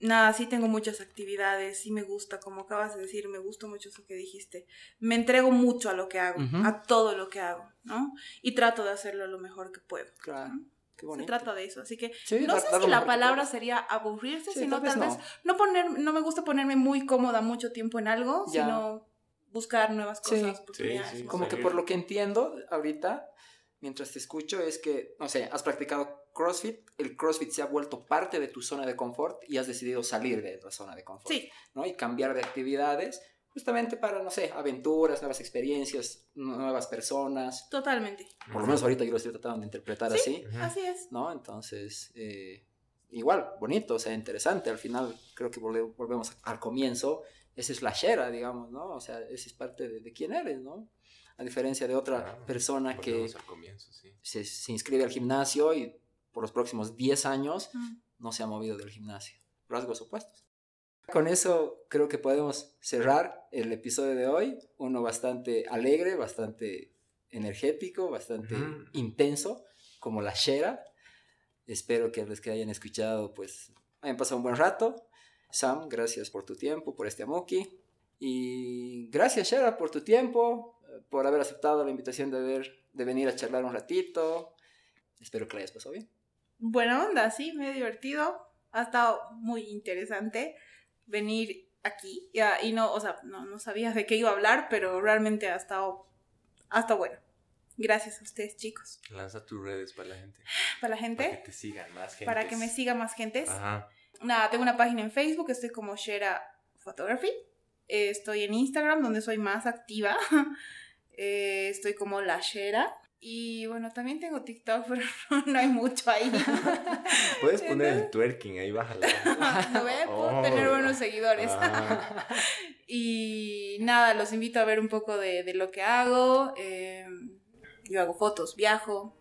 Nada, sí tengo muchas actividades, sí me gusta, como acabas de decir, me gusta mucho eso que dijiste. Me entrego mucho a lo que hago, a todo lo que hago, ¿no? Y trato de hacerlo lo mejor que puedo. Claro, qué Se trata de eso, así que Sí, no sé si la palabra sería aburrirse, Sí, sino tal tal vez vez no. poner, no me gusta ponerme muy cómoda mucho tiempo en algo, Ya. sino buscar nuevas cosas, Sí, oportunidades. Como que por lo que entiendo ahorita, mientras te escucho, es que, no sé, has practicado CrossFit, el CrossFit se ha vuelto parte de tu zona de confort y has decidido salir de la zona de confort, Sí, ¿no? Y cambiar de actividades justamente para, no sé, aventuras, nuevas experiencias, nuevas personas. totalmente. Por lo menos ahorita yo lo estoy tratando de interpretar Sí. así. Así es. ¿no? Entonces, eh, igual, bonito, o sea, interesante. Al final, creo que volve- volvemos al comienzo. Esa es la shera, digamos, ¿no? O sea, esa es parte de, de quién eres, ¿no? A diferencia de otra Claro, persona que comienzo, sí. se, se inscribe al gimnasio y por los próximos 10 años Mm. no se ha movido del gimnasio. Rasgos opuestos. Con eso creo que podemos cerrar el episodio de hoy. Uno bastante alegre, bastante energético, bastante intenso, como la Shera. Espero que los que hayan escuchado, pues, hayan pasado un buen rato. Sam, gracias por tu tiempo, por este Amuki. Y gracias, Shera, por tu tiempo, por haber aceptado la invitación de, ver, de venir a charlar un ratito. Espero que la hayas pasado bien. Buena onda, sí, me he divertido. Ha estado muy interesante venir aquí. Ya, y no, o sea, no, no sabía de qué iba a hablar, pero realmente ha estado, ha estado bueno. Gracias a ustedes, chicos. Lanza tus redes para la gente. Para la Para que gente, te sigan más gente. para que me siga más gentes. Ajá. Nada, tengo una página en Facebook, estoy como Shera Photography. Eh, estoy en Instagram, donde soy más activa. Eh, estoy como la Shera. Y bueno, también tengo TikTok, pero no hay mucho ahí. Puedes poner el twerking ahí, bájala. no puedo Oh. tener buenos seguidores. Ah. y nada, los invito a ver un poco de, de lo que hago. Eh, yo hago fotos, viajo.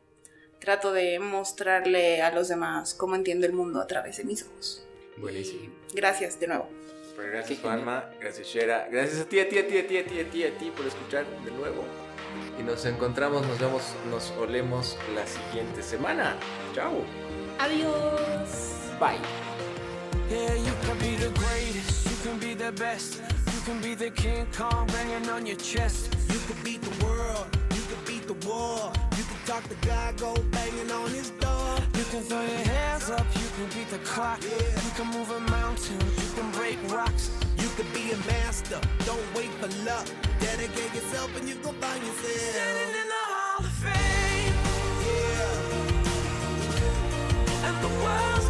Trato de mostrarle a los demás cómo entiendo el mundo a través de mis ojos. Buenísimo. Y gracias de nuevo. Pues gracias. Juanma. Gracias, Shera. Gracias a ti, a ti, a ti, a ti, a ti, a ti, a ti por escuchar de nuevo. Y nos encontramos, nos vemos, nos olemos la siguiente semana. Chao. Adiós. Bye. Yeah, you can be the greatest, you can be the best. You can be the King Kong banging on your chest. You could beat the world, you could beat the war. You to God, go banging on his door. You can throw your hands up, you can beat the clock. You can move a mountain, you can break rocks. You could be a master, don't wait for luck. Dedicate yourself and you go find yourself. Standing in the Hall of Fame, Yeah, and the world's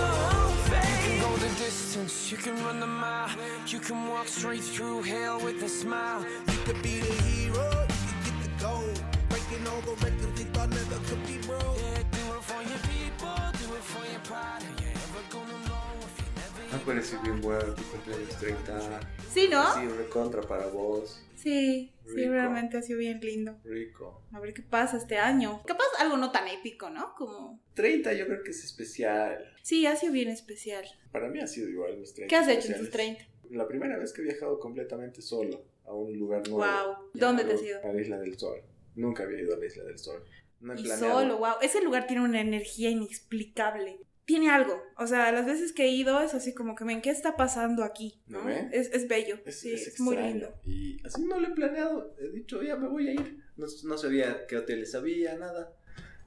You can go the distance, you can run the mile. You can walk straight through hell with a smile. You could be the hero, you could get the gold. Breaking all the records they thought never could be broke. Yeah, do it for your people, do it for your pride. Are you ever gonna know if you never Me parece bien bueno tu cumpleaños 30. Sí, ¿no? Sí, recontra para vos. Sí, sí, Rico. realmente ha sido bien lindo. Rico. A ver qué pasa este año. Capaz algo no tan épico, ¿no? Como... 30 yo creo que es especial. Sí, ha sido bien especial. Para mí ha sido igual mis 30. ¿Qué has hecho en tus especiales. 30? La primera vez que he viajado completamente solo a un lugar nuevo. Wow. ¿Dónde te has ido? A la Isla del Sol. Nunca había ido a la Isla del Sol. No he Y planeado. solo, wow. Ese lugar tiene una energía inexplicable. tiene algo. O sea, las veces que he ido es así como que, ven, ¿qué está pasando aquí? ¿no? ¿No? Es, es bello. Es, sí, es es, muy lindo. Y así no lo he planeado. He dicho, ya me voy a ir. No, no sabía qué hoteles había, nada.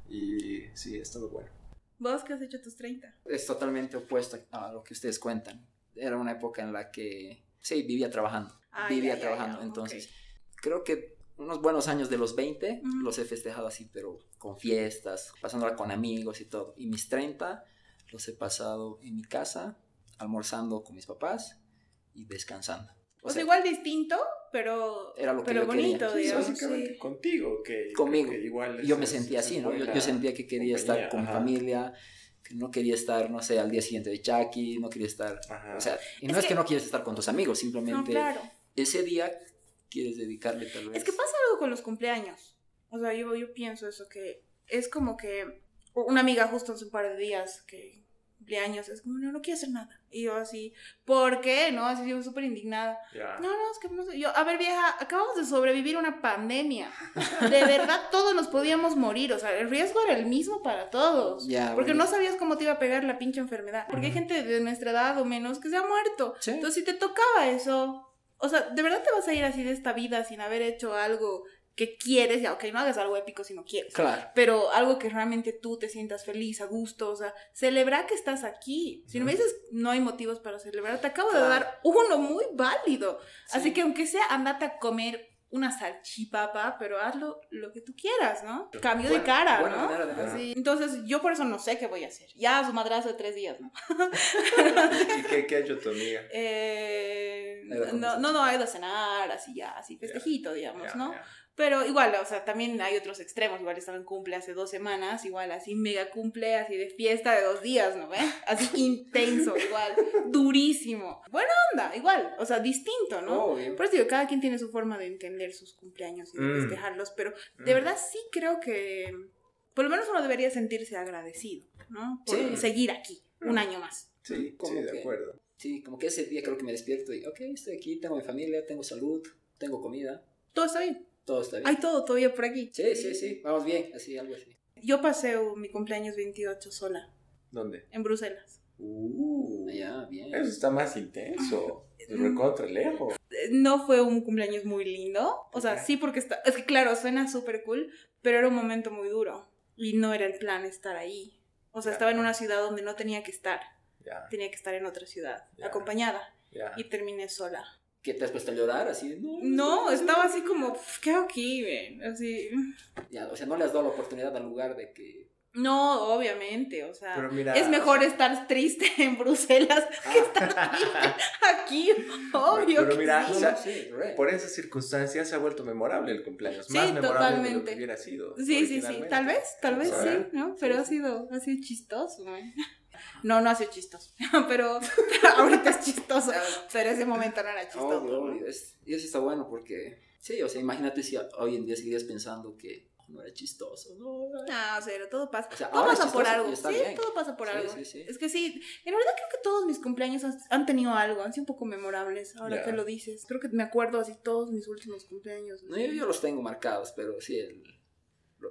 Y sí, ha estado bueno. ¿Vos qué has hecho tus 30? Es totalmente opuesto a lo que ustedes cuentan. Era una época en la que, sí, vivía trabajando. Ah, vivía ya, ya, trabajando. ya, Entonces, ok. creo que unos buenos años de los 20 Ujú. los he festejado así, pero con fiestas, pasándola con amigos y todo. Y mis 30 los he pasado en mi casa, almorzando con mis papás y descansando. O sea, igual distinto, pero, Era lo que pero yo quería. bonito, Sí, digamos. Básicamente sí. contigo, que Conmigo. que igual yo es- me es- sentía es así, ¿no? Yo, yo sentía que quería estar compañía, con mi ajá. familia, que no quería estar, no sé, al día siguiente de Chucky, no quería estar, Ajá. o sea, y Es no es que, que- no quieres estar con tus amigos, No, simplemente claro. ese día quieres dedicarle tal vez. Es que pasa algo con los cumpleaños. O sea, yo, yo pienso eso, que es como que una amiga justo hace un par de días que cumpleaños es como, no, no quiero hacer nada. Y yo así, ¿por qué? No, así yo súper indignada. No, no, es que no sé. Yo, a ver, vieja, acabamos de sobrevivir una pandemia. De verdad, todos nos podíamos morir. O sea, el riesgo era el mismo para todos. Ya, Porque bueno. no sabías cómo te iba a pegar la pinche enfermedad. Porque hay gente de nuestra edad o menos que se ha muerto. Sí. Entonces, si te tocaba eso, o sea, ¿de verdad te vas a ir así de esta vida sin haber hecho algo que quieres? Ya, ok, no hagas algo épico si no quieres. Claro. Pero algo que realmente tú te sientas feliz, a gusto, o sea, celebrar que estás aquí. Si no me dices, no hay motivos para celebrar, te acabo de dar uno muy válido. Así Sí. que aunque sea, andate a comer una salchipapa, pero hazlo lo que tú quieras, ¿no? Cambio de cara, buena ¿no? Así. Entonces, yo por eso no sé qué voy a hacer. Ya su madrazo de tres días, ¿no? ¿Y qué, qué ha hecho tu amiga? Eh, no, no, no, ha ido a cenar, así ya, así festejito, digamos, ¿no? Pero igual, o sea, también hay otros extremos. Igual estaba en cumple hace dos semanas, igual así mega cumple, así de fiesta de dos días, ¿no ve? Así intenso, igual, durísimo. Buena onda, igual, o sea, distinto, ¿no? Obvio. Por eso digo, cada quien tiene su forma de entender sus cumpleaños y de Mm. festejarlos, pero de Mm. verdad sí creo que por lo menos uno debería sentirse agradecido, ¿no? Por Sí. seguir aquí un año más. Sí, Como sí, de que- acuerdo. Sí, como que ese día creo que me despierto y, ok, estoy aquí, tengo mi familia, tengo salud, tengo comida, Todo está bien. Todo está bien. Hay todo todavía por aquí. Sí, sí, sí, vamos bien, así, algo así. Yo pasé mi cumpleaños 28 sola, ¿Dónde? en Bruselas. Uh, Ya, bien. eso está más intenso. Recontra lejos. Eh, No fue un cumpleaños muy lindo. O sea, sí, porque está. Es que claro, suena súper cool, pero era un momento muy duro. Y no era el plan estar ahí. O sea, Ya. estaba en una ciudad donde no tenía que estar. Ya, Tenía que estar en otra ciudad, Ya. acompañada. ya. Y terminé sola. ¿Qué te has puesto a llorar? Así, no, No, estaba así como, "Pf, ¿qué hago aquí? ven?". Así. Ya, o sea, no le has dado la oportunidad al lugar de que... No, obviamente, o sea, Pero mira, es mejor o sea- estar triste en Bruselas que estar aquí, aquí, obvio. Pero que mira, sí. o sea, sí. Por esas circunstancias se ha vuelto memorable el cumpleaños. Sí, más memorable de lo totalmente. que hubiera sido. Sí, sí, sí, tal vez, tal vez sí, ¿no? Sí, Pero ha sí. sido, ha sido chistoso, ¿no? No, no ha sido chistoso, pero ahorita es chistoso, pero ese momento no era chistoso. Obvio, obvio. Es- y eso está bueno porque, sí, o sea, imagínate si hoy en día seguirías pensando que no era chistoso, no. No, cero, todo pasa. O sea, todo pasa por algo, sí, bien. todo pasa por Sí, algo. sí, sí. Es que sí, en realidad creo que todos mis cumpleaños han, tenido algo, han sido un poco memorables, ahora Ya. que lo dices. Creo que me acuerdo así todos mis últimos cumpleaños. No, yo, yo los tengo marcados, pero sí, el-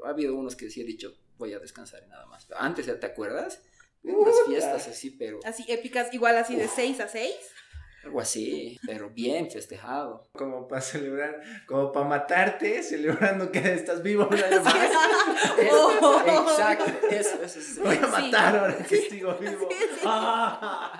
ha habido unos que sí he dicho, voy a descansar y nada más. Pero antes, ¿te acuerdas? Unas fiestas así, pero Así épicas, igual así de 6 a 6. algo así, pero bien festejado. Como para celebrar, como para matarte, celebrando que estás vivo una vez más. Oh. Exacto, eso, eso es. Voy a Sí. matar ahora que sigo vivo. Sí, sí. Ah.